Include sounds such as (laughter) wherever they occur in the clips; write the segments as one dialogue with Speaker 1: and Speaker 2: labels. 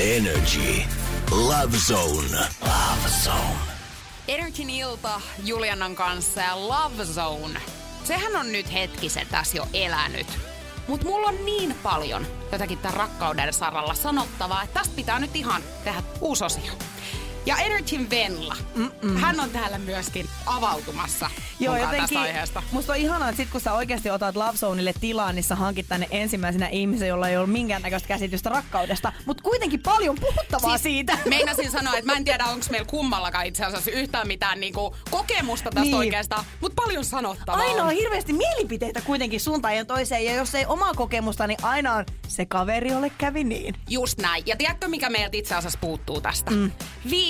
Speaker 1: Energy. Love Zone. Love Zone.
Speaker 2: Energin ilta Julianan kanssa ja Love Zone. Sehän on nyt hetkisen tässä jo elänyt. Mutta mulla on niin paljon jotakin tämän rakkauden saralla sanottavaa, että tästä pitää nyt ihan tehdä uusi osio. Ja Energyn Venla, Mm-mm. hän on täällä myöskin avautumassa Joo, jotenkin, tästä aiheesta.
Speaker 3: Musta on ihanaa, että sit kun sä oikeasti otat Love Zoneille tilaa, niin sä hankit tänne ensimmäisenä ihmisen, jolla ei ole minkäännäköistä käsitystä rakkaudesta, mutta kuitenkin paljon puhuttavaa siis, siitä. (laughs)
Speaker 2: Meinasin sanoa, että mä en tiedä, onko meillä kummallakaan itse asiassa yhtään mitään niinku kokemusta tästä niin. oikeastaan, mutta paljon sanottavaa
Speaker 3: Aina on hirveästi mielipiteitä kuitenkin suuntaan ja toiseen, ja jos ei omaa kokemusta, niin aina on se kaveri ole kävi niin.
Speaker 2: Just näin. Ja tiedätkö, mikä meiltä itse asiassa puuttuu tästä? Mm.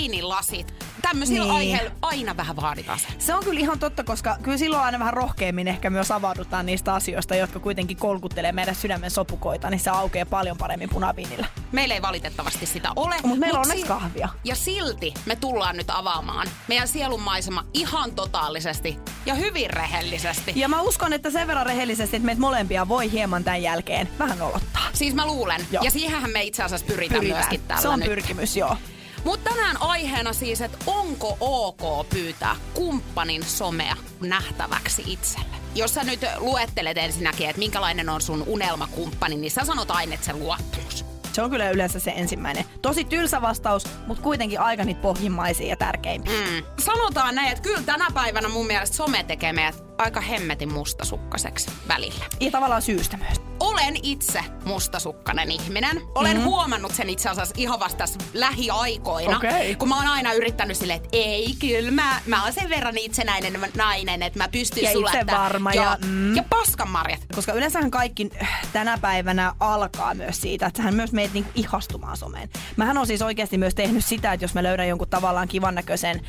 Speaker 2: Viinilasit. Tämmöisillä niin. aiheilla aina vähän vaaditaan se.
Speaker 3: Se on kyllä ihan totta, koska kyllä silloin aina vähän rohkeammin ehkä myös avaudutaan niistä asioista, jotka kuitenkin kolkuttelee meidän sydämen sopukoita, niin se aukeaa paljon paremmin punaviinillä.
Speaker 2: Meillä ei valitettavasti sitä ole.
Speaker 3: Mutta meillä mut on si- kahvia.
Speaker 2: Ja silti me tullaan nyt avaamaan meidän sielun maisema ihan totaalisesti ja hyvin rehellisesti.
Speaker 3: Ja mä uskon, että sen verran rehellisesti, että meitä molempia voi hieman tämän jälkeen vähän olottaa.
Speaker 2: Siis mä luulen. Joo. Ja siihenhän me itse asiassa pyritään, pyritään. myöskin tällä
Speaker 3: Se on
Speaker 2: nyt.
Speaker 3: pyrkimys, joo.
Speaker 2: Mutta tänään aiheena siis, että onko ok pyytää kumppanin somea nähtäväksi itselle. Jos sä nyt luettelet ensinnäkin, että minkälainen on sun unelmakumppani, niin sä sanot aina, että se luottamus.
Speaker 3: Se on kyllä yleensä se ensimmäinen. Tosi tylsä vastaus, mutta kuitenkin aika niitä pohjimmaisia ja tärkeimpiä. Mm.
Speaker 2: Sanotaan näin, että kyllä tänä päivänä mun mielestä some tekee meidät aika hemmetin mustasukkaseksi välillä.
Speaker 3: Ja tavallaan syystä myös.
Speaker 2: Olen itse mustasukkainen ihminen. Olen mm-hmm. huomannut sen itse asiassa ihan vasta lähiaikoina. Okay. Kun mä oon aina yrittänyt silleen, että ei, kyllä mä, mä oon sen verran itsenäinen nainen, että mä pystyn
Speaker 3: ja että, varma.
Speaker 2: Ja, mm. ja paskanmarjat.
Speaker 3: Koska yleensähän kaikki äh, tänä päivänä alkaa myös siitä, että sähän myös meet niinku ihastumaan someen. Mähän on siis oikeasti myös tehnyt sitä, että jos mä löydän jonkun tavallaan kivan näköisen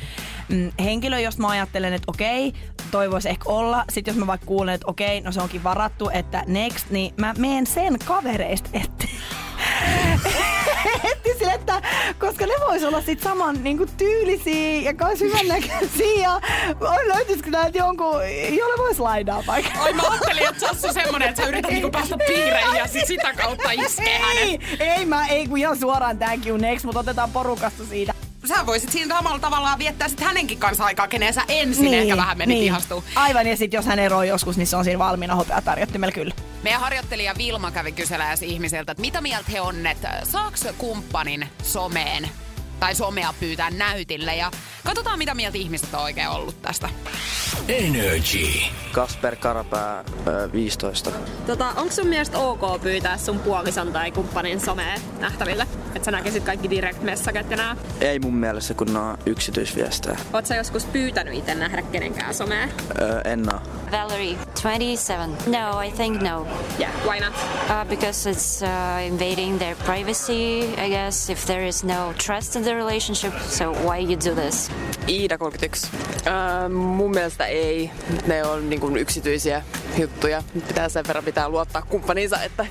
Speaker 3: mm, henkilön, josta mä ajattelen, että okei, toi voisi ehkä olla. Sitten jos mä vaikka kuulen, että okei, no se onkin varattu, että next, niin mä menen sen kavereista etti. Sille, että koska ne vois olla sit saman niinku tyylisiä ja kans hyvännäköisiä ja löytyisikö näitä jonkun, jolle vois laidaa vaikka.
Speaker 2: Oi mä ajattelin, että on semmonen, että sä yrität niinku päästä piireihin ja sit sitä kautta iskee
Speaker 3: Ei, ei mä, ei kun ihan suoraan thank you next, mutta otetaan porukasta siitä
Speaker 2: sä voisit siinä samalla tavalla viettää sit hänenkin kanssa aikaa, kenen sä ensin niin, ehkä vähän menit niin. ihastuu.
Speaker 3: Aivan, ja sitten jos hän eroo joskus, niin se on siinä valmiina hopeatarjottimella kyllä.
Speaker 2: Meidän harjoittelija Vilma kävi kyselässä ihmisiltä, että mitä mieltä he on, että saaks kumppanin someen tai somea pyytää näytille. Ja katsotaan, mitä mieltä ihmiset on oikein ollut tästä.
Speaker 1: Energy.
Speaker 4: Kasper Karapää, 15.
Speaker 5: Tota, onko sun mielestä ok pyytää sun puolison tai kumppanin somea nähtäville? Että sä näkisit kaikki direct messaget ja nää?
Speaker 4: Ei mun mielestä, kun on yksityisviestejä.
Speaker 5: Oot sä joskus pyytänyt itse nähdä kenenkään somea?
Speaker 4: Öö, en oo.
Speaker 6: Valerie, 27. No, I think no.
Speaker 5: Yeah, why not?
Speaker 6: Uh, because it's uh, invading their privacy, I guess, if there is no trust in the relationship. So why you do this?
Speaker 7: Iida 31. Öö, mun mielestä ei. Ne on niin kuin yksityisiä juttuja. Pitää sen verran pitää luottaa kumppaniinsa, että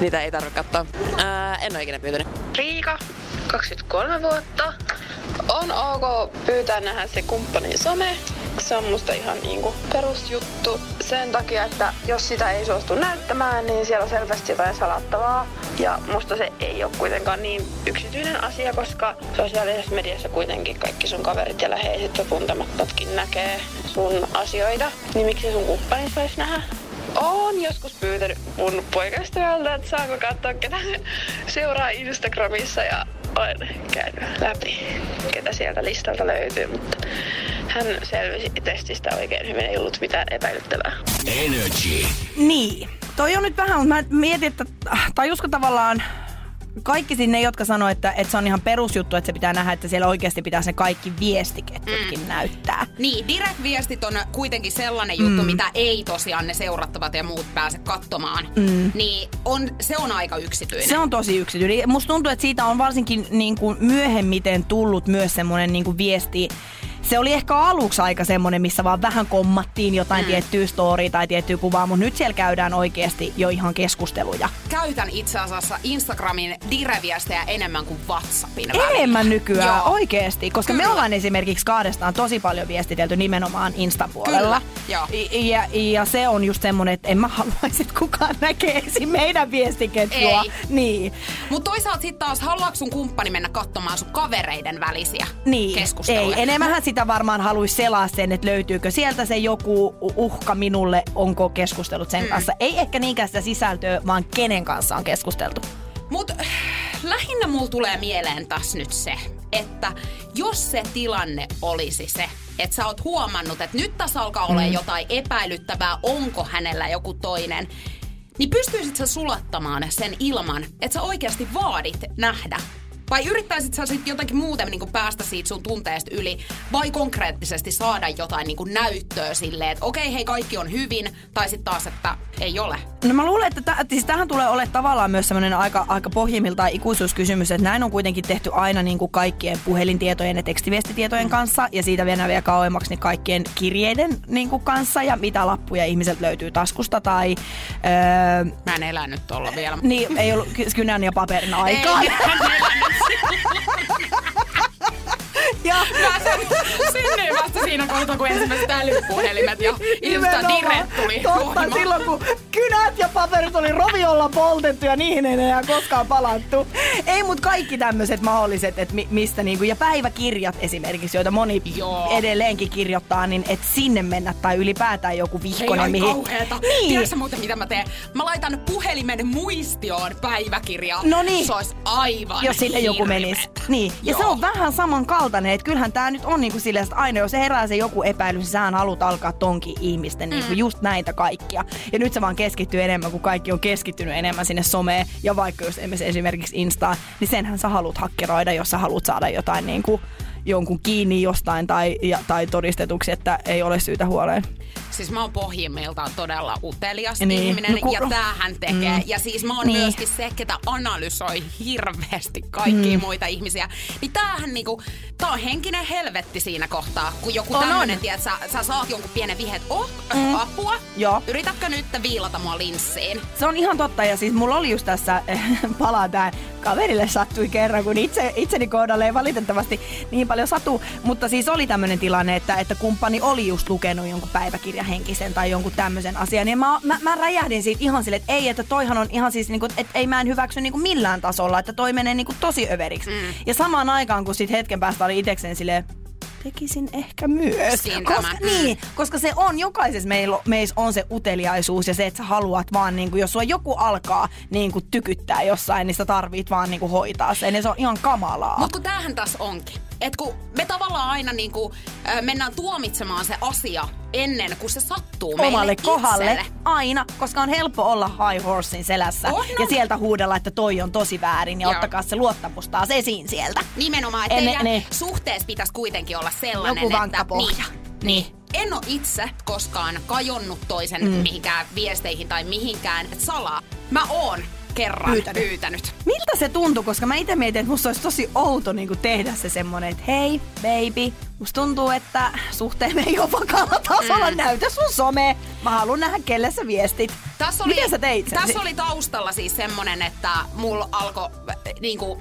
Speaker 7: niitä ei tarvitse katsoa. Öö, en ole ikinä pyytänyt.
Speaker 8: Riika, 23 vuotta. On ok pyytää nähdä se kumppanin some. Se on musta ihan niinku perusjuttu sen takia, että jos sitä ei suostu näyttämään, niin siellä on selvästi jotain salattavaa. Ja musta se ei ole kuitenkaan niin yksityinen asia, koska sosiaalisessa mediassa kuitenkin kaikki sun kaverit ja läheiset ja tuntemattatkin näkee sun asioita. Niin miksi sun kumppani saisi nähdä? Oon joskus pyytänyt mun poikaystävältä, että saanko katsoa, ketä seuraa Instagramissa ja olen käynyt läpi, ketä sieltä listalta löytyy, mutta hän selvisi testistä oikein hyvin, ei ollut mitään epäilyttävää.
Speaker 1: Energy.
Speaker 3: Niin. Toi on nyt vähän, mutta mä mietin, että tajusko tavallaan kaikki sinne, jotka sanoo, että, että se on ihan perusjuttu, että se pitää nähdä, että siellä oikeasti pitää se kaikki viestiketjutkin mm. näyttää.
Speaker 2: Niin, direct-viestit on kuitenkin sellainen juttu, mm. mitä ei tosiaan ne seurattavat ja muut pääse katsomaan. Mm. Niin on, se on aika yksityinen.
Speaker 3: Se on tosi yksityinen. Musta tuntuu, että siitä on varsinkin niin kuin myöhemmiten tullut myös semmoinen niin kuin viesti se oli ehkä aluksi aika semmoinen, missä vaan vähän kommattiin jotain mm. tiettyä storya tai tiettyä kuvaa, mutta nyt siellä käydään oikeasti jo ihan keskusteluja.
Speaker 2: Käytän itse asiassa Instagramin direviestejä enemmän kuin WhatsAppin välillä.
Speaker 3: Enemmän nykyään
Speaker 2: Joo.
Speaker 3: oikeasti, koska
Speaker 2: Kyllä.
Speaker 3: me ollaan esimerkiksi kahdestaan tosi paljon viestitelty nimenomaan Insta-puolella.
Speaker 2: Kyllä,
Speaker 3: Ja, ja se on just semmoinen, että en mä haluaisi, että kukaan näkee esim. meidän viestiketjua.
Speaker 2: Ei.
Speaker 3: Niin.
Speaker 2: Mutta toisaalta sitten taas, haluaako sun kumppani mennä katsomaan sun kavereiden välisiä
Speaker 3: Niin,
Speaker 2: keskusteluja?
Speaker 3: ei. Enemmänhän sitä varmaan haluaisi selaa sen, että löytyykö sieltä se joku uhka minulle, onko keskustellut sen mm. kanssa. Ei ehkä niinkään sitä sisältöä, vaan kenen kanssa on keskusteltu.
Speaker 2: Mut äh, lähinnä mulla tulee mieleen tässä nyt se, että jos se tilanne olisi se, että sä oot huomannut, että nyt tässä alkaa olla
Speaker 3: Mm.
Speaker 2: jotain epäilyttävää, onko hänellä joku toinen, niin pystyisit sä sulattamaan sen ilman, että sä oikeasti vaadit nähdä? Vai yrittäisit sä sitten jotenkin muuten niin päästä siitä sun tunteesta yli, vai konkreettisesti saada jotain niin näyttöä silleen, että okei, hei, kaikki on hyvin, tai sitten taas, että ei ole.
Speaker 3: No mä luulen, että tä, siis tähän tulee olemaan tavallaan myös semmoinen aika, aika pohjimmiltaan ikuisuuskysymys, että näin on kuitenkin tehty aina niin kuin kaikkien puhelintietojen ja tekstiviestitietojen kanssa ja siitä vielä vielä kauemmaksi niin kaikkien kirjeiden niin kuin kanssa ja mitä lappuja ihmiseltä löytyy taskusta tai öö,
Speaker 2: Mä en elänyt tuolla vielä.
Speaker 3: niin ei ollut ky- kynän ja paperin aikaa.
Speaker 2: Ei, Ha ha ha ha!
Speaker 3: Ja,
Speaker 2: Mä sen synnyin vasta siinä kohtaa, kun ensimmäiset älypuhelimet ja Insta. Direct tuli
Speaker 3: Totta, silloin kun kynät ja paperit oli roviolla poltettu ja niihin ei enää koskaan palattu. Ei mut kaikki tämmöiset mahdolliset, että mi- mistä niinku, ja päiväkirjat esimerkiksi, joita moni
Speaker 2: Joo.
Speaker 3: edelleenkin kirjoittaa, niin et sinne mennä tai ylipäätään joku vihkonen,
Speaker 2: ai
Speaker 3: mihin...
Speaker 2: kauheeta.
Speaker 3: Niin.
Speaker 2: Tiedätkö muuten, mitä mä teen? Mä laitan puhelimen muistioon päiväkirjaa.
Speaker 3: No niin.
Speaker 2: Se olisi aivan
Speaker 3: jos sinne joku menisi. Niin. Ja
Speaker 2: Joo.
Speaker 3: se on vähän samankaltainen, että kyllähän tämä nyt on niinku silleen, että aina jos herää se joku epäilys, niin sähän haluat alkaa tonkin ihmisten niinku
Speaker 2: Mm.
Speaker 3: just näitä kaikkia. Ja nyt se vaan keskittyy enemmän, kun kaikki on keskittynyt enemmän sinne someen ja vaikka jos esimerkiksi Instaan, niin senhän sä haluat hakkeroida, jos sä haluat saada jotain niinku jonkun kiinni jostain tai, ja, tai todistetuksi, että ei ole syytä huoleen.
Speaker 2: Siis mä oon pohjimmiltaan todella utelias
Speaker 3: Niin.
Speaker 2: ihminen
Speaker 3: No ku-
Speaker 2: ja tämähän tekee.
Speaker 3: Mm.
Speaker 2: Ja siis mä oon
Speaker 3: Niin.
Speaker 2: myöskin se, ketä analysoi hirveästi kaikkia
Speaker 3: Mm.
Speaker 2: muita ihmisiä. Niin tämähän niinku, tää on henkinen helvetti siinä kohtaa, kun joku
Speaker 3: On,
Speaker 2: tämmönen, tiedät, sä, sä saat jonkun pienen vihet, oh,
Speaker 3: Mm.
Speaker 2: apua,
Speaker 3: Joo.
Speaker 2: yritätkö nyt viilata mua linssiin?
Speaker 3: Se on ihan totta ja siis mulla oli just tässä, (laughs) palaa tää kaverille sattui kerran, kun itse, itseni kohdalle ei valitettavasti niin paljon satu, mutta siis oli tämmöinen tilanne, että, että kumppani oli just lukenut jonkun päiväkirjahenkisen tai jonkun tämmöisen asian ja mä, mä, mä räjähdin siitä ihan silleen, että ei, että toihan on ihan siis niinku, että ei mä en hyväksy niinku millään tasolla, että toi menee niinku tosi överiksi. Mm. Ja samaan aikaan, kun sit hetken päästä oli itekseen silleen, tekisin ehkä myös. Koska,
Speaker 2: tämä.
Speaker 3: Niin, koska se on, jokaisessa meillä, meissä on se uteliaisuus ja se, että sä haluat vaan, niin kuin, jos sua joku alkaa niin kuin, tykyttää jossain, niin sä tarvit vaan niin kuin, hoitaa sen. Ja se on ihan kamalaa.
Speaker 2: Mutta kun tämähän tässä onkin. Et kun me tavallaan aina niinku, ö, mennään tuomitsemaan se asia ennen kuin se sattuu meille
Speaker 3: Omalle kohdalle
Speaker 2: itselle.
Speaker 3: aina, koska on helppo olla high horsein selässä
Speaker 2: On,
Speaker 3: ja sieltä huudella, että toi on tosi väärin ja
Speaker 2: Joo.
Speaker 3: ottakaa se luottamus taas esiin sieltä.
Speaker 2: Nimenomaan, että teidän
Speaker 3: ne-
Speaker 2: suhteessa pitäisi kuitenkin olla sellainen,
Speaker 3: Joku vankka
Speaker 2: että...
Speaker 3: pohja.
Speaker 2: Niin, niin. En ole itse koskaan kajonnut toisen
Speaker 3: Mm.
Speaker 2: mihinkään viesteihin tai mihinkään että salaa. Mä oon kerran
Speaker 3: Pyytänyt.
Speaker 2: pyytänyt.
Speaker 3: Miltä se tuntui, koska mä itse mietin, että musta olisi tosi outo niin tehdä se semmonen, että hei baby, musta tuntuu, että suhteemme ei ole vakaalla tasolla, mm. näytä sun some. Mä haluan nähdä, kelle sä viestit.
Speaker 2: Tässä oli,
Speaker 3: Miten sä teit sen?
Speaker 2: Tässä oli taustalla siis semmonen, että mulla alkoi niinku,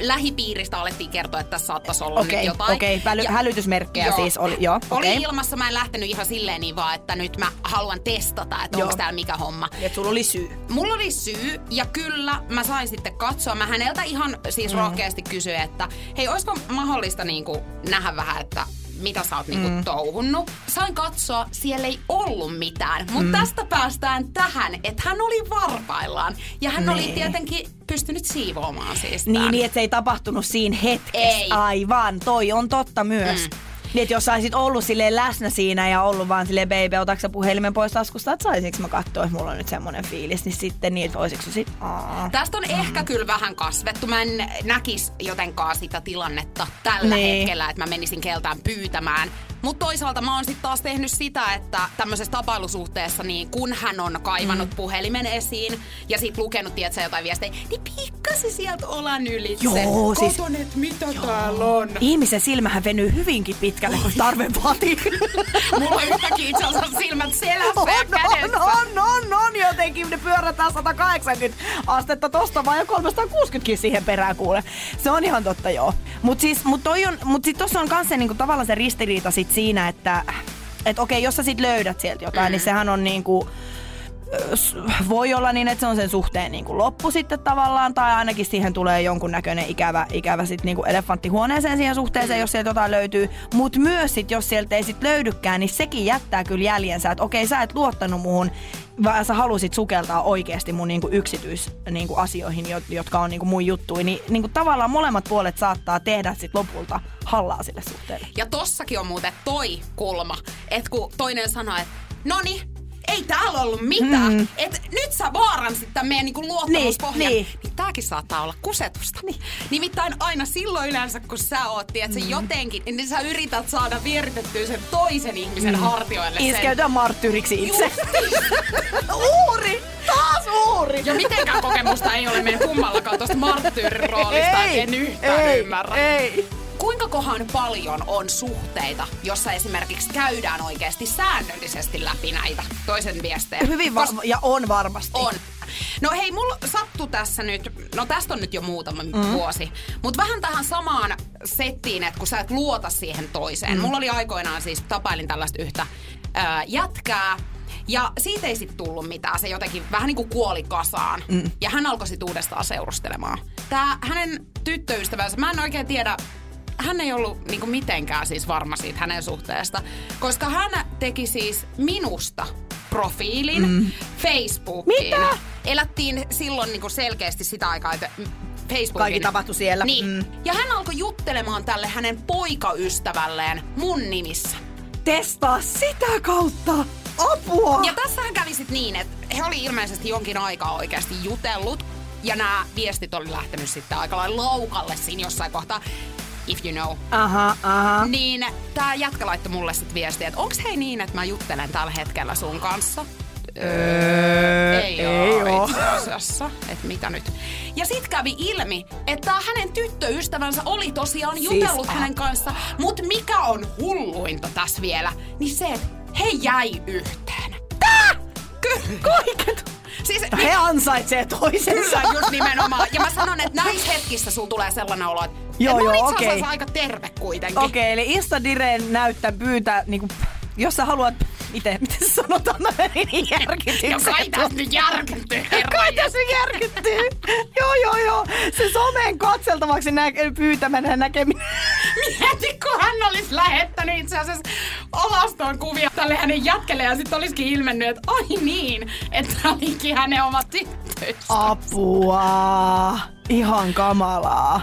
Speaker 2: lähipiiristä alettiin kertoa, että tässä saattaisi olla
Speaker 3: Okei,
Speaker 2: nyt jotain.
Speaker 3: okei, väly- hälytysmerkkejä siis oli, joo,
Speaker 2: Oli
Speaker 3: okei.
Speaker 2: ilmassa, mä en lähtenyt ihan silleen niin vaan, että nyt mä haluan testata, että onko täällä mikä homma.
Speaker 3: Et sulla oli syy.
Speaker 2: Mulla oli syy ja kyllä mä sain sitten katsoa. Mä häneltä ihan siis
Speaker 3: Mm.
Speaker 2: rohkeasti kysyin, että hei, olisiko mahdollista niinku nähdä vähän, että mitä sä oot niinku
Speaker 3: Mm.
Speaker 2: touhunnut. Sain katsoa, siellä ei ollut mitään. Mutta
Speaker 3: Mm.
Speaker 2: tästä päästään tähän, että hän oli varpaillaan. Ja hän oli
Speaker 3: Niin.
Speaker 2: tietenkin pystynyt siivoamaan siis
Speaker 3: Niin, niin että se ei tapahtunut siinä hetkessä.
Speaker 2: Ei.
Speaker 3: Aivan, toi on totta myös. Mm. Niin, että jos sä olisit ollut silleen läsnä siinä ja ollut vaan silleen, baby, otatko sä puhelimen pois taskusta, että saisinko mä katsoa, että mulla on nyt semmonen fiilis, niin sitten niin, että voisiko sit, aa.
Speaker 2: Tästä on mm. ehkä kyllä vähän kasvettu. Mä en näkisi jotenkaan sitä tilannetta tällä
Speaker 3: Niin.
Speaker 2: hetkellä, että mä menisin keltään pyytämään. Mutta toisaalta mä oon sitten taas tehnyt sitä, että tämmöisessä tapailusuhteessa, niin kun hän on kaivannut mm. puhelimen esiin ja sitten lukenut, tietsä, jotain viestejä, niin pikkasi sieltä olan ylitse.
Speaker 3: Joo, siis-
Speaker 2: Katon, et mitä Joo. täällä on.
Speaker 3: Ihmisen silmähän venyy hyvinkin pitkälle, kun tarve vaatii. (laughs)
Speaker 2: Mulla on yhtäkkiä itse asiassa silmät selässä
Speaker 3: on,
Speaker 2: ja
Speaker 3: on, on, on, on, jotenkin ne pyörätään 180 astetta tosta vaan ja 360 siihen perään kuule. Se on ihan totta joo. Mut siis, mut toi on, mut sit tossa on kans se niinku tavallaan se ristiriita sit siinä, että et okei, jos sä sit löydät sieltä jotain, mm. niin sehän on niinku, voi olla niin, että se on sen suhteen niin kuin loppu sitten tavallaan, tai ainakin siihen tulee jonkunnäköinen ikävä, ikävä sit niin kuin elefantti huoneeseen siihen suhteeseen, jos sieltä jotain löytyy. Mutta myös sit, jos sieltä ei sit löydykään, niin sekin jättää kyllä jäljensä, että okei, sä et luottanut muhun, vaan sä halusit sukeltaa oikeasti mun niinku yksityis niinku asioihin, jo- jotka on niinku mun juttui, niin niinku tavallaan molemmat puolet saattaa tehdä sit lopulta hallaa sille suhteelle.
Speaker 2: Ja tossakin on muuten toi kulma, että kun toinen sanoo, että noni, ei täällä ollut mitään. Mm. Et nyt sä vaaransit tämän meidän niinku luottamuspohjan.
Speaker 3: Niin,
Speaker 2: Niin,
Speaker 3: niin.
Speaker 2: tääkin saattaa olla kusetusta. Niin. Nimittäin aina silloin yleensä, kun sä oot, että mm. jotenkin, niin sä yrität saada vieritettyä sen toisen ihmisen mm. hartioille sen.
Speaker 3: Iskeytyä marttyyriksi itse. (laughs) Uuri! Taas uuri!
Speaker 2: Ja mitenkään kokemusta ei ole meidän kummallakaan tuosta marttyyrin roolista,
Speaker 3: Ei,
Speaker 2: en yhtään
Speaker 3: ei,
Speaker 2: ymmärrä.
Speaker 3: ei.
Speaker 2: Kuinka kohan paljon on suhteita, jossa esimerkiksi käydään oikeasti säännöllisesti läpi näitä toisen viestejä?
Speaker 3: Hyvin va-
Speaker 2: Kos-
Speaker 3: ja on varmasti.
Speaker 2: on. No hei, mulla sattu tässä nyt, no tästä on nyt jo muutama mm. vuosi, mutta vähän tähän samaan settiin, että kun sä et luota siihen toiseen. Mm. Mulla oli aikoinaan siis, tapailin tällaista yhtä ää, jätkää, ja siitä ei sitten tullut mitään. Se jotenkin vähän niin kuin kuoli kasaan. Mm. Ja hän alkoi sitten uudestaan seurustelemaan. Tää hänen tyttöystävänsä, mä en oikein tiedä, hän ei ollut niinku mitenkään siis varma siitä hänen suhteesta, koska hän teki siis minusta profiilin mm. Facebookiin.
Speaker 3: Mitä?
Speaker 2: Elättiin silloin niinku selkeästi sitä aikaa, että Facebookin.
Speaker 3: Kaikki tapahtui siellä.
Speaker 2: Niin.
Speaker 3: Mm.
Speaker 2: Ja hän alkoi juttelemaan tälle hänen poikaystävälleen mun nimissä.
Speaker 3: Testaa sitä kautta. Apua!
Speaker 2: Ja tässähän kävi sit niin, että he oli ilmeisesti jonkin aikaa oikeasti jutellut. Ja nämä viestit oli lähtenyt sitten aika lailla laukalle siinä jossain kohtaa. If you know.
Speaker 3: Aha, aha.
Speaker 2: Niin tää jätkä laittoi mulle sit viestiä, että onks hei niin, että mä juttelen tällä hetkellä sun kanssa? Öö, ei,
Speaker 3: ei
Speaker 2: oo
Speaker 3: oo.
Speaker 2: itse asiassa. Että mitä nyt? Ja sit kävi ilmi, että hänen tyttöystävänsä oli tosiaan
Speaker 3: Siis
Speaker 2: jutellut
Speaker 3: a-
Speaker 2: hänen kanssa. Mut mikä on hulluinta tässä vielä, niin se, että he jäi yhteen. Tää! Kyllä.
Speaker 3: Kaiket.
Speaker 2: Siis,
Speaker 3: He ansaitsee toisensa.
Speaker 2: Kyllä, just nimenomaan. Ja mä sanon, että näissä hetkissä sulla tulee sellainen olo, että
Speaker 3: Joo,
Speaker 2: oon
Speaker 3: joo,
Speaker 2: asiassa
Speaker 3: okei.
Speaker 2: aika terve kuitenkin.
Speaker 3: Okei, okay, eli Instadireen näyttää pyytää, niinku, jos sä haluat, miten, (laughs) miten se sanotaan, niin järkytykseen.
Speaker 2: Ja kai tässä nyt järkyttyy,
Speaker 3: Kai tässä järkyttyy. joo, joo, joo. Se somen katseltavaksi nä- pyytämänä näkeminen.
Speaker 2: Mieti, kun hän olisi lähettänyt itse asiassa alastoon kuvia tälle hänen jätkelle ja sitten olisikin ilmennyt, että ai niin, että olikin hänen oma tyttöystä.
Speaker 3: Apua. Ihan kamalaa.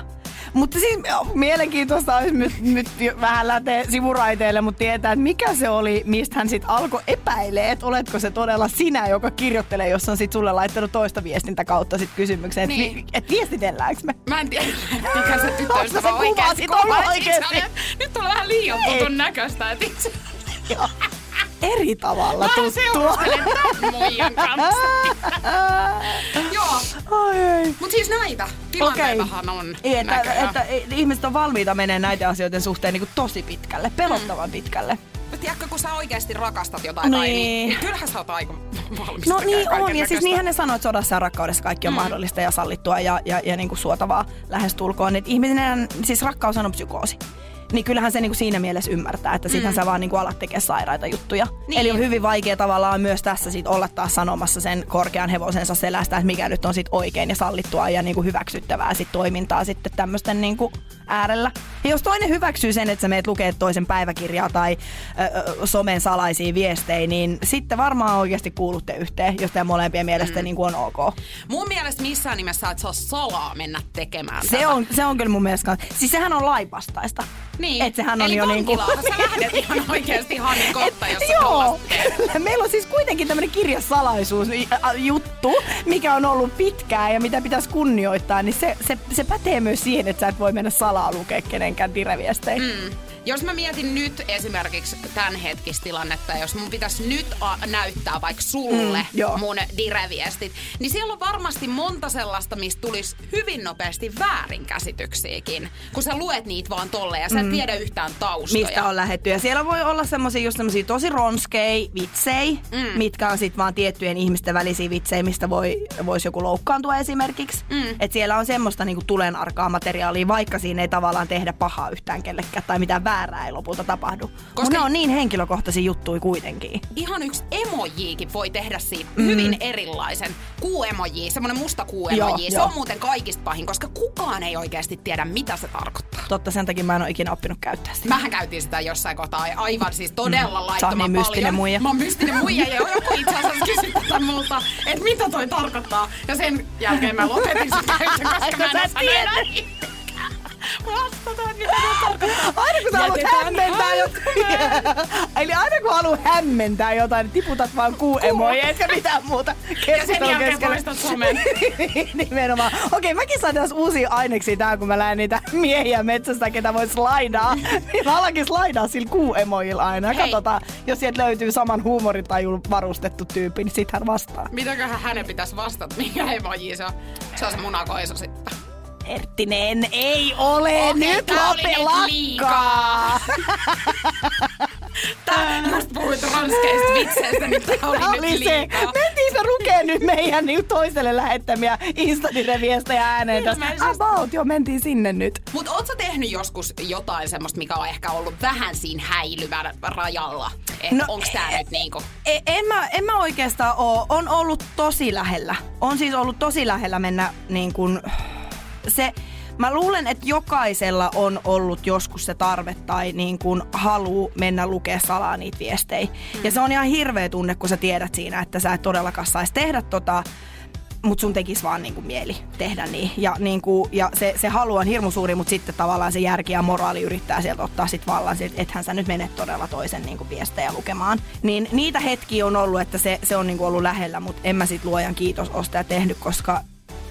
Speaker 3: Mutta siis mielenkiintoista olisi nyt, nyt vähän lähteä sivuraiteille, mutta tietää, että mikä se oli, mistä hän sitten alkoi epäilee, että oletko se todella sinä, joka kirjoittelee, jos on sitten sulle laittanut toista viestintä kautta sit kysymyksen, että
Speaker 2: Niin.
Speaker 3: niin. et viestitelläänkö me?
Speaker 2: Mä en tiedä, mikä se tyttöystävä
Speaker 3: se
Speaker 2: oikeasti. Nyt on vähän liian
Speaker 3: Ei.
Speaker 2: tutun näköistä, että itse.
Speaker 3: Eri tavalla
Speaker 2: Mä
Speaker 3: tuttua.
Speaker 2: muijan kanssa. (laughs) Joo,
Speaker 3: Ai
Speaker 2: mut siis näitä tilanteitahan on
Speaker 3: Ei, että, että, että ihmiset on valmiita menemään näiden asioiden suhteen niin tosi pitkälle, pelottavan pitkälle.
Speaker 2: Tiedätkö, kun sä oikeasti rakastat jotain tai
Speaker 3: Niin.
Speaker 2: niin, niin kyllähän sä oot aika valmis
Speaker 3: No niin on, ja siis niinhän ne sanoo, että sodassa ja rakkaudessa kaikki on mm. mahdollista ja sallittua ja, ja, ja niin kuin suotavaa lähestulkoon. Että ihminen, siis rakkaus on psykoosi. Niin kyllähän se niinku siinä mielessä ymmärtää, että sittenhän mm. sä vaan niinku alat tekemään sairaita juttuja.
Speaker 2: Niin.
Speaker 3: Eli on hyvin vaikea tavallaan myös tässä sit olla taas sanomassa sen korkean hevosensa selästä, että mikä nyt on sit oikein ja sallittua ja niinku hyväksyttävää sit toimintaa sitten tämmöisten niinku äärellä. Ja jos toinen hyväksyy sen, että sä meet lukee toisen päiväkirjaa tai ö, somen salaisia viestejä, niin sitten varmaan oikeasti kuulutte yhteen, jos teidän molempien mielestä mm. niinku on ok.
Speaker 2: Mun mielestä missään nimessä et saa salaa mennä tekemään
Speaker 3: Se
Speaker 2: tätä.
Speaker 3: on, se on kyllä mun mielestä, siis sehän on laipastaista.
Speaker 2: Niin.
Speaker 3: Et sehän on
Speaker 2: Eli
Speaker 3: jo niinku...
Speaker 2: vankilaan sä lähdet ihan oikeasti Hanni kohta, jos
Speaker 3: Joo, kyllä. (laughs) Meillä on siis kuitenkin tämmöinen kirjasalaisuus juttu, mikä on ollut pitkään ja mitä pitäisi kunnioittaa, niin se, se, se pätee myös siihen, että sä et voi mennä salaa lukea kenenkään direviestejä. Mm.
Speaker 2: Jos mä mietin nyt esimerkiksi tämän hetkistä tilannetta, jos mun pitäisi nyt a- näyttää vaikka sulle
Speaker 3: Mm, joo.
Speaker 2: mun direviestit, niin siellä on varmasti monta sellaista, mistä tulisi hyvin nopeasti väärinkäsityksiäkin, kun sä luet niitä vaan tolleen ja sä et tiedä yhtään taustoja.
Speaker 3: Mm. mistä on lähetty. Ja siellä voi olla semmosia just semmosia tosi ronskei vitsei, mm. mitkä on sit vaan tiettyjen ihmisten välisiä vitsejä, mistä voi, voisi joku loukkaantua esimerkiksi. Mm. Et siellä on semmoista niinku tulenarkaa materiaalia, vaikka siinä ei tavallaan tehdä pahaa yhtään kellekään tai mitään väärää ei lopulta tapahdu. Koska
Speaker 2: Koska-
Speaker 3: ne on niin henkilökohtaisia juttuja kuitenkin.
Speaker 2: ihan yksi emojiikin voi tehdä siitä mm. hyvin erilaisen. Kuuemoji, semmoinen musta kuuemoji. Se
Speaker 3: joo.
Speaker 2: on muuten kaikista pahin, koska kukaan ei oikeasti tiedä, mitä se tarkoittaa.
Speaker 3: Totta, sen takia mä en ole ikinä oppinut käyttää sitä.
Speaker 2: Mähän käytiin sitä jossain kohtaa aivan siis todella mm. Laittoman
Speaker 3: niin mystinen muija.
Speaker 2: Mä oon mystinen muija ja joku itse asiassa kysyi tätä multa, että mitä toi tarkoittaa. Ja sen jälkeen mä lopetin sen käytön, koska mä en
Speaker 3: sä
Speaker 2: osaa
Speaker 3: tiedät.
Speaker 2: enää vastata, että mitä.
Speaker 3: Aina kun sä haluat hämmentää jotain. Eli aina kun haluat hämmentää jotain, niin tiputat vaan kuu emoja, etkä mitään muuta.
Speaker 2: Ja sen jälkeen poistat somen. (laughs)
Speaker 3: Nimenomaan. Okei, mäkin saan tässä uusia aineksia tää, kun mä lähden niitä miehiä metsästä, ketä voi slaidaa. (laughs) Niin mä alankin slaidaa sillä kuuemojilla aina. Ja
Speaker 2: Hei.
Speaker 3: katsotaan, jos sieltä löytyy saman huumoritajun varustettu tyyppi, niin sit hän vastaa.
Speaker 2: Mitäköhän hänen pitäisi vastata, mikä emoji se on? Se on se munakoiso sitten.
Speaker 3: Erttinen, ei ole
Speaker 2: Okei,
Speaker 3: nyt lope
Speaker 2: nyt
Speaker 3: lakkaa. (laughs)
Speaker 2: Tää just puhuit ranskeista vitseistä, niin tää oli,
Speaker 3: Tää
Speaker 2: nyt
Speaker 3: oli se. Mentiin se lukee nyt meidän niin toiselle lähettämiä Instadireviestejä ääneen tässä.
Speaker 2: Ilmeisesti.
Speaker 3: About, joo, mentiin sinne nyt.
Speaker 2: Mut oot sä tehnyt joskus jotain semmoista, mikä on ehkä ollut vähän siinä häilyvän rajalla? Että
Speaker 3: No,
Speaker 2: no, onks tää nyt niinku...
Speaker 3: E- en, mä, en mä oikeastaan oo. On ollut tosi lähellä. On siis ollut tosi lähellä mennä niin kuin se... Mä luulen, että jokaisella on ollut joskus se tarve tai niin kuin halu mennä lukea salaa niitä viestejä. Ja se on ihan hirveä tunne, kun sä tiedät siinä, että sä et todellakaan saisi tehdä tota, mutta sun tekis vaan niinku mieli tehdä niin. Ja, niinku, ja se, se halu on hirmu suuri, mutta sitten tavallaan se järki ja moraali yrittää sieltä ottaa sit vallan, että ethän sä nyt mene todella toisen niinku viestejä lukemaan. Niin niitä hetkiä on ollut, että se, se on niinku ollut lähellä, mutta en mä sit luojan kiitos sitä tehnyt, koska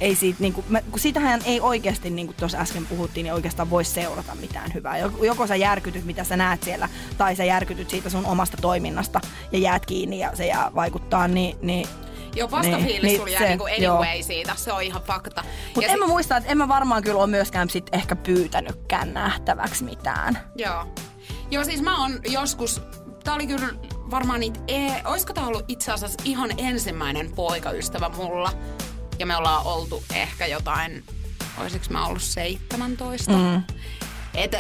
Speaker 3: ei siitä, niinku, mä, kun sitähän ei oikeasti, niin kuin tuossa äsken puhuttiin, niin oikeastaan voi seurata mitään hyvää. Joko, sä järkytyt, mitä sä näet siellä, tai sä järkytyt siitä sun omasta toiminnasta ja jäät kiinni ja se jää vaikuttaa, niin, niin
Speaker 2: Jo vastafiilis
Speaker 3: Niin,
Speaker 2: niin,
Speaker 3: niin
Speaker 2: sulla jää
Speaker 3: se,
Speaker 2: niinku
Speaker 3: joo.
Speaker 2: anyway siitä, se on ihan fakta.
Speaker 3: Mutta en mä
Speaker 2: sit-
Speaker 3: muista, että en mä varmaan kyllä ole myöskään sit ehkä pyytänytkään nähtäväksi mitään.
Speaker 2: Joo. Joo, siis mä oon joskus, tää oli kyllä varmaan niitä, e- oisko tää ollut itse asiassa ihan ensimmäinen poikaystävä mulla. Ja me ollaan oltu ehkä jotain, oisiks mä ollut 17. Mm. Et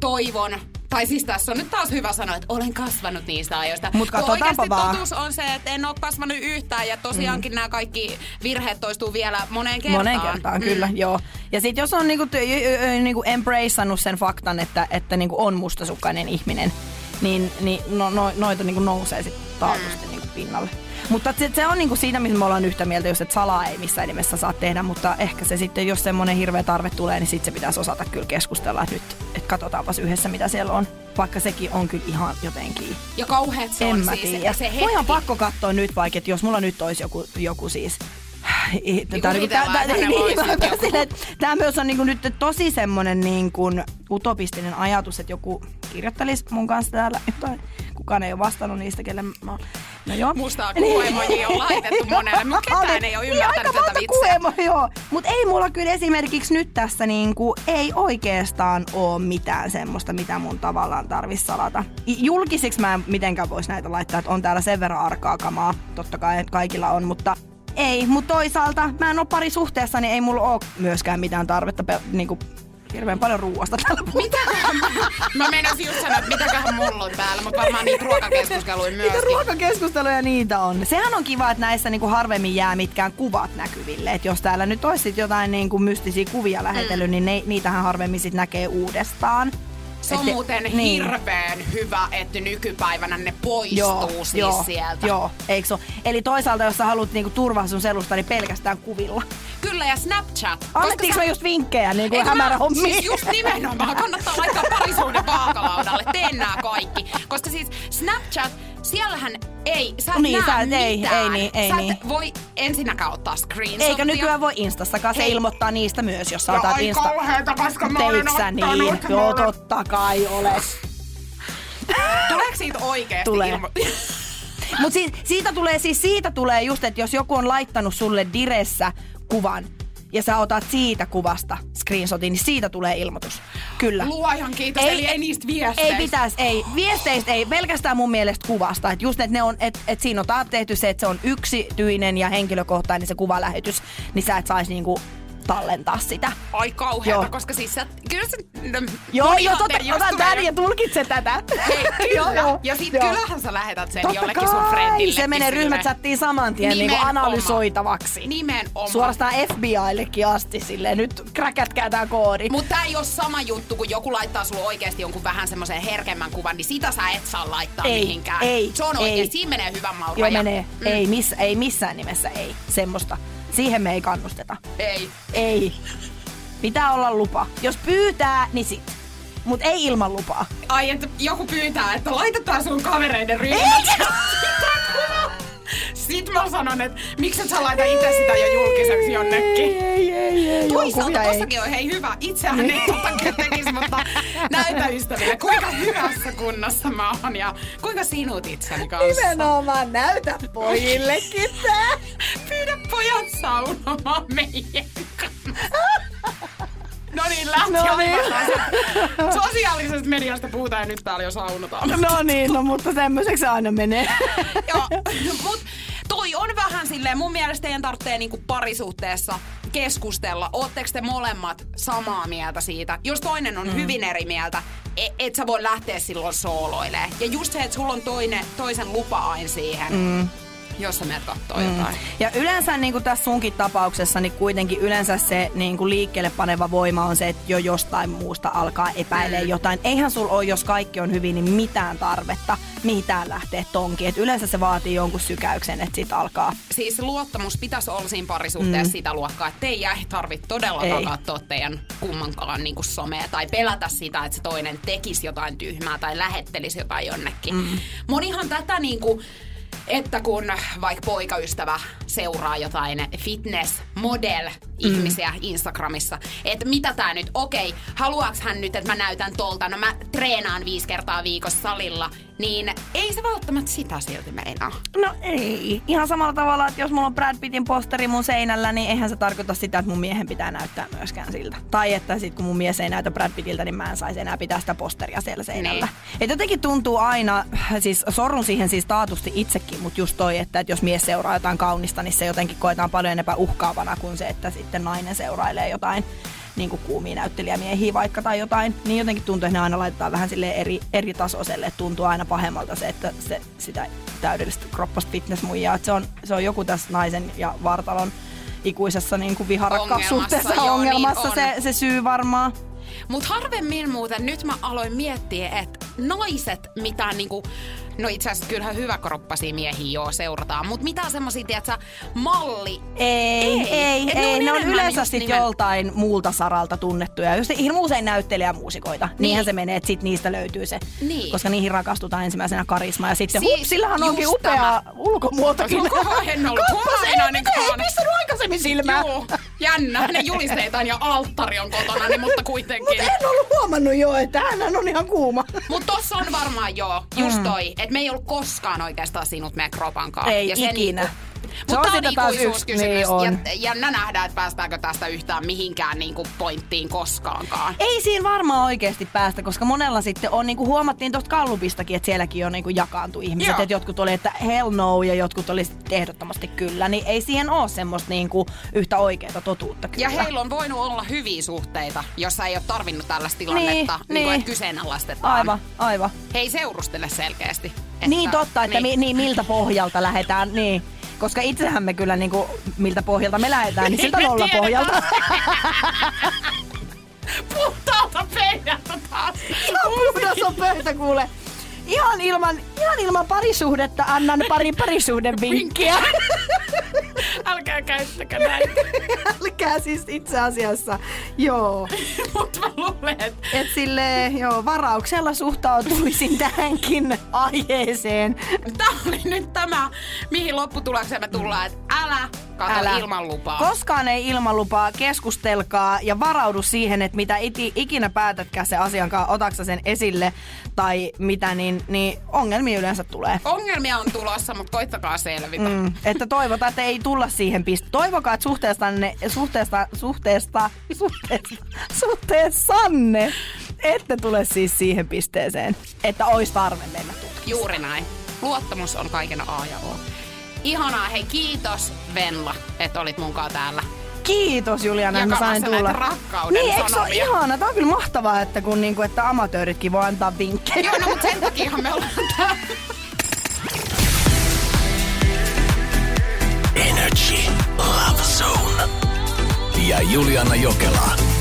Speaker 2: toivon, tai siis tässä on nyt taas hyvä sanoa, että olen kasvanut niistä ajoista.
Speaker 3: Mut
Speaker 2: Kun
Speaker 3: katsotaanpa
Speaker 2: oikeasti
Speaker 3: vaan.
Speaker 2: totuus on se, että en ole kasvanut yhtään ja tosiaankin mm. nämä kaikki virheet toistuu vielä moneen kertaan.
Speaker 3: Moneen kertaan, kyllä, joo. Ja sit jos on niinku, niinku embraceannut sen faktan, että, että niinku on mustasukkainen ihminen, niin, niin no, no, noita niinku nousee sitten taatusti niinku pinnalle. Mutta se, se on niinku siitä, missä me ollaan yhtä mieltä, just, että salaa ei missään nimessä saa tehdä, mutta ehkä se sitten, jos semmoinen hirveä tarve tulee, niin sitten se pitäisi osata kyllä keskustella, että nyt että katsotaanpas yhdessä, mitä siellä on. Vaikka sekin on kyllä ihan jotenkin
Speaker 2: Ja kauheat se
Speaker 3: en
Speaker 2: on
Speaker 3: mä
Speaker 2: siis,
Speaker 3: tiedä.
Speaker 2: se hetki.
Speaker 3: Mun ihan pakko katsoa nyt vaikka, että jos mulla nyt olisi joku, joku siis
Speaker 2: kuvitellaan, että hänellä olisi nyt joku.
Speaker 3: Tämä myös on niinku nyt tosi semmoinen niinku utopistinen ajatus, että joku kirjoittelisi mun kanssa täällä jotain. Kukaan ei ole vastannut niistä, kelle mä... No joo.
Speaker 2: Mustaa kuuemoji on laitettu monelle, mutta ketään
Speaker 3: Oli-
Speaker 2: ei ole
Speaker 3: niin,
Speaker 2: ymmärtänyt
Speaker 3: aika
Speaker 2: tätä vitseä.
Speaker 3: kuemo, joo. Mutta ei mulla kyllä esimerkiksi nyt tässä niinku, ei oikeastaan ole mitään semmoista, mitä mun tavallaan tarvis salata. Julkisiksi mä en mitenkään vois näitä laittaa, että on täällä sen verran arkaa kamaa. Totta kai kaikilla on, mutta ei. Mutta toisaalta mä en ole parisuhteessa, niin ei mulla ole myöskään mitään tarvetta pe- niinku, hirveän paljon ruuasta tällä puolella.
Speaker 2: Mitäköhän mä, meinasin just sanoa, että mitäköhän mulla on täällä, mutta varmaan niitä ruokakeskusteluja
Speaker 3: Niitä
Speaker 2: myöskin.
Speaker 3: ruokakeskusteluja niitä on. Sehän on kiva, että näissä niinku harvemmin jää mitkään kuvat näkyville. Et jos täällä nyt olisi jotain niinku mystisiä kuvia lähetellyt, mm. niin ne, niitähän harvemmin sit näkee uudestaan.
Speaker 2: Se on
Speaker 3: Ette-
Speaker 2: muuten
Speaker 3: niin.
Speaker 2: hirveän hyvä, että nykypäivänä ne poistuu siis
Speaker 3: joo,
Speaker 2: sieltä.
Speaker 3: Joo, eikö ole? Eli toisaalta, jos sä haluat niinku turvaa sun selusta, niin pelkästään kuvilla.
Speaker 2: Kyllä, ja Snapchat.
Speaker 3: Annettiinko
Speaker 2: sä-
Speaker 3: me just vinkkejä niin kuin hämärä
Speaker 2: mä-
Speaker 3: hommiin?
Speaker 2: Siis just nimenomaan. Kannattaa laittaa parisuuden vaakalaudalle. Teen nää kaikki. Koska siis Snapchat, siellähän ei, sä et
Speaker 3: Niin,
Speaker 2: näe
Speaker 3: sä et- ei,
Speaker 2: mitään.
Speaker 3: ei niin, ei
Speaker 2: sä
Speaker 3: niin.
Speaker 2: et voi ensinnäkään ottaa screenshottia.
Speaker 3: Eikä nykyään voi Instassakaan, se
Speaker 2: Hei.
Speaker 3: ilmoittaa niistä myös, jos sä
Speaker 2: Ja
Speaker 3: otat Insta...
Speaker 2: kauheeta, koska mä olen
Speaker 3: sä
Speaker 2: ottanut,
Speaker 3: niin?
Speaker 2: mä
Speaker 3: Joo,
Speaker 2: olen-
Speaker 3: totta kai olet.
Speaker 2: Tuleeko siitä oikeasti
Speaker 3: Tulee.
Speaker 2: ilmo...
Speaker 3: Mutta siis, siitä tulee siis siitä tulee just, että jos joku on laittanut sulle diressä kuvan ja sä otat siitä kuvasta screenshotin, niin siitä tulee ilmoitus. Kyllä.
Speaker 2: Luojan kiitos, ei, eli ei niistä viesteistä.
Speaker 3: Ei pitäisi, ei. Viesteistä ei, pelkästään mun mielestä kuvasta. Että just, että ne on, että et siinä on taas tehty se, että se on yksityinen ja henkilökohtainen se kuvalähetys, niin sä et saisi niinku tallentaa sitä.
Speaker 2: Ai kauheeta,
Speaker 3: Joo.
Speaker 2: koska siis sä, kyllä se... no,
Speaker 3: Joo, joo, totta,
Speaker 2: jos
Speaker 3: otan tän ja tulkitse tätä.
Speaker 2: Hei, (laughs) kyllä.
Speaker 3: Joo,
Speaker 2: ja sit
Speaker 3: Joo.
Speaker 2: kyllähän sä lähetät sen
Speaker 3: Totta
Speaker 2: jollekin sun friendille.
Speaker 3: Se menee ryhmät chattiin saman tien niin analysoitavaksi.
Speaker 2: Nimenomaan.
Speaker 3: Suorastaan FBIllekin asti silleen, nyt kräkätkää tää koodi.
Speaker 2: Mutta tää ei ole sama juttu, kun joku laittaa sulle oikeasti jonkun vähän semmoisen herkemmän kuvan, niin sitä sä et saa laittaa
Speaker 3: Ei,
Speaker 2: mihinkään.
Speaker 3: ei,
Speaker 2: Se on
Speaker 3: ei.
Speaker 2: oikeasti, siinä menee hyvän maun
Speaker 3: Joo, menee.
Speaker 2: Mm.
Speaker 3: Ei, miss, ei missään nimessä ei. Semmosta. Siihen me ei kannusteta.
Speaker 2: Ei.
Speaker 3: Ei. Pitää olla lupa. Jos pyytää, niin sit. Mut ei ilman lupaa.
Speaker 2: Ai, että joku pyytää, että laitetaan sun kavereiden ryhmät. Sitten mä sanon, että miksi et sä laita itse sitä jo julkiseksi jonnekin.
Speaker 3: Ei, ei, ei.
Speaker 2: Toisaalta
Speaker 3: ei.
Speaker 2: tossakin on hei hyvä. Itsehän ei tota kyllä tekisi, mutta näytä ystäville, kuinka hyvässä kunnossa mä oon ja kuinka sinut itseni kanssa.
Speaker 3: Nimenomaan näytä pojillekin tää.
Speaker 2: Pyydä pojat saunomaan meidän. No niin, lähti
Speaker 3: No niin.
Speaker 2: niin. Sosiaalisesta mediasta puhutaan ja nyt täällä jo saunotaan.
Speaker 3: No niin, no mutta tämmöiseksi se aina menee.
Speaker 2: Joo, mut toi on vähän silleen, mun mielestä teidän tarvitsee niinku parisuhteessa keskustella. Ootteko te molemmat samaa mieltä siitä? Jos toinen on mm. hyvin eri mieltä, et, et sä voi lähteä silloin sooloilemaan. Ja just se, että sulla on toinen, toisen lupa aina siihen, mm. Jos sä menet kattoo mm. jotain.
Speaker 3: Ja yleensä niin kuin tässä sunkin tapauksessa, niin kuitenkin yleensä se niin kuin liikkeelle paneva voima on se, että jo jostain muusta alkaa epäilee
Speaker 2: Mm.
Speaker 3: jotain. Eihän sulla ole, jos kaikki on hyvin, niin mitään tarvetta mitään lähteä tonkiin. Et yleensä se vaatii jonkun sykäyksen, että sit alkaa.
Speaker 2: Siis luottamus pitäisi olla siinä parisuhteessa mm. sitä luokkaa, että teidän ei tarvitse todellakaan
Speaker 3: Ei.
Speaker 2: katsoa teidän kummankaan niin kuin somea tai pelätä sitä, että se toinen tekisi jotain tyhmää tai lähettelisi jotain jonnekin. Mm. Monihan tätä niin kuin, että kun vaikka poikaystävä seuraa jotain fitness model ihmisiä mm. Instagramissa, että mitä tää nyt, okei, haluaaks hän nyt, että mä näytän tolta, no mä treenaan viisi kertaa viikossa salilla, niin ei se välttämättä sitä silti meinaa.
Speaker 3: No ei. Ihan samalla tavalla, että jos mulla on Brad Pittin posteri mun seinällä, niin eihän se tarkoita sitä, että mun miehen pitää näyttää myöskään siltä. Tai että sit kun mun mies ei näytä Brad Pittiltä, niin mä en saisi enää pitää sitä posteria siellä seinällä.
Speaker 2: Niin.
Speaker 3: Et jotenkin tuntuu aina, siis sorrun siihen siis taatusti itsekin, mutta just toi, että, että jos mies seuraa jotain kaunista, niin se jotenkin koetaan paljon enemmän uhkaavana kuin se, että sitten nainen seurailee jotain niin kuin kuumia näyttelijämiehiä vaikka tai jotain, niin jotenkin tuntuu, että ne aina laitetaan vähän sille eri, eri tasoiselle. Että tuntuu aina pahemmalta se, että se, sitä täydellistä kroppasta fitnessmuijaa. Että se on, se on joku tässä naisen ja vartalon ikuisessa niin kuin viharakkaussuhteessa
Speaker 2: Ongelmassa, joo,
Speaker 3: ongelmassa
Speaker 2: niin
Speaker 3: se, se syy varmaan.
Speaker 2: Mutta harvemmin muuten nyt mä aloin miettiä, että naiset mitään niinku, no itse asiassa kyllähän hyväkroppaisia miehiä joo seurataan, mutta mitään semmosia, tiedätkö, malli.
Speaker 3: Ei, ei, ei. Ne on yleensä
Speaker 2: just
Speaker 3: sit
Speaker 2: nimen-
Speaker 3: joltain muulta saralta tunnettuja. Just hirmu usein näyttelijämuusikoita. Niin. Niinhän se menee, että sit niistä löytyy se.
Speaker 2: Niin.
Speaker 3: Koska niihin rakastutaan ensimmäisenä karisma. Ja sitten
Speaker 2: Siis
Speaker 3: hups, sillähän onkin upea ulkomuotokin.
Speaker 2: Koko en ollut
Speaker 3: Kappas, ei, mikä ei pistänyt aikaisemmin silmää.
Speaker 2: Joo, jännä. Hänen julisteitaan ja alttari on kotona, niin, mutta kuitenkin.
Speaker 3: Mutta en ollut huomannut jo, että hän on ihan kuuma.
Speaker 2: Mutta tossa on varmaan joo, just toi, että me ei ollut koskaan oikeastaan sinut meidän kropankaan.
Speaker 3: Ei
Speaker 2: ja
Speaker 3: ikinä.
Speaker 2: Niinku,
Speaker 3: Se on
Speaker 2: mutta
Speaker 3: sitä
Speaker 2: on
Speaker 3: taas
Speaker 2: ikuisuuskysymys.
Speaker 3: yksi- niin on.
Speaker 2: Ja, jännä nähdä, että päästäänkö tästä yhtään mihinkään niinku pointtiin koskaankaan.
Speaker 3: Ei siinä varmaan oikeasti päästä, koska monella sitten on, niin kuin huomattiin tuosta Kallupistakin, että sielläkin on niin kuin jakaantu ihmiset.
Speaker 2: Joo.
Speaker 3: Että jotkut oli, että hell no, ja jotkut oli ehdottomasti kyllä. Niin ei siihen ole semmoista niin kuin yhtä oikeaa totuutta kyllä.
Speaker 2: Ja heillä on voinut olla hyviä suhteita, jossa ei ole tarvinnut tällaista tilannetta,
Speaker 3: Niin,
Speaker 2: niin,
Speaker 3: niin.
Speaker 2: niin. että kyseenalaistetaan.
Speaker 3: Aivan, aivan.
Speaker 2: He ei seurustele selkeästi. Että,
Speaker 3: Niin totta, että
Speaker 2: niin.
Speaker 3: Mi, niin, miltä pohjalta lähdetään, niin. Koska itsehän me kyllä niin kuin, miltä pohjalta me lähdetään, niin siltä nolla pohjalta. (laughs)
Speaker 2: Puhtaalta pöydältä taas.
Speaker 3: Ihan puhdas on pöytä kuule. Ihan ilman, ihan ilman parisuhdetta annan pari parisuhden vinkkiä.
Speaker 2: Älkää käyttäkö näitä. (laughs)
Speaker 3: Älkää siis itse asiassa, joo. (laughs)
Speaker 2: Mutta mä luulen, että
Speaker 3: Et sille, joo, varauksella suhtautuisin (laughs) tähänkin aiheeseen.
Speaker 2: Tämä oli nyt tämä, mihin lopputulokseen me tullaan, että älä Kato ilman lupaa.
Speaker 3: Koskaan ei ilman lupaa, keskustelkaa ja varaudu siihen, että mitä iti, ikinä päätätkään se asian kanssa, otaksa sen esille tai mitä, niin, niin ongelmia yleensä tulee.
Speaker 2: Ongelmia on tulossa, mutta koittakaa selvitä. Mm.
Speaker 3: Että toivotaan, että ei tulla siihen pisteeseen. Toivokaa, että suhteestanne, suhteesta, suhteesta, suhteesta, suhteessanne ette tule siis siihen pisteeseen, että olisi tarve mennä tutkimaan.
Speaker 2: Juuri näin. Luottamus on kaiken A ja O. Ihanaa, hei kiitos Venla, että olit munkaan täällä.
Speaker 3: Kiitos Juliana, että sain tulla.
Speaker 2: näitä rakkauden
Speaker 3: niin, eikö se ole ihana? Tämä on kyllä mahtavaa, että, kun, niinku, että amatööritkin voi antaa vinkkejä.
Speaker 2: Joo, no mutta sen takia me ollaan täällä.
Speaker 1: Energy Love Zone. Ja Juliana Jokela.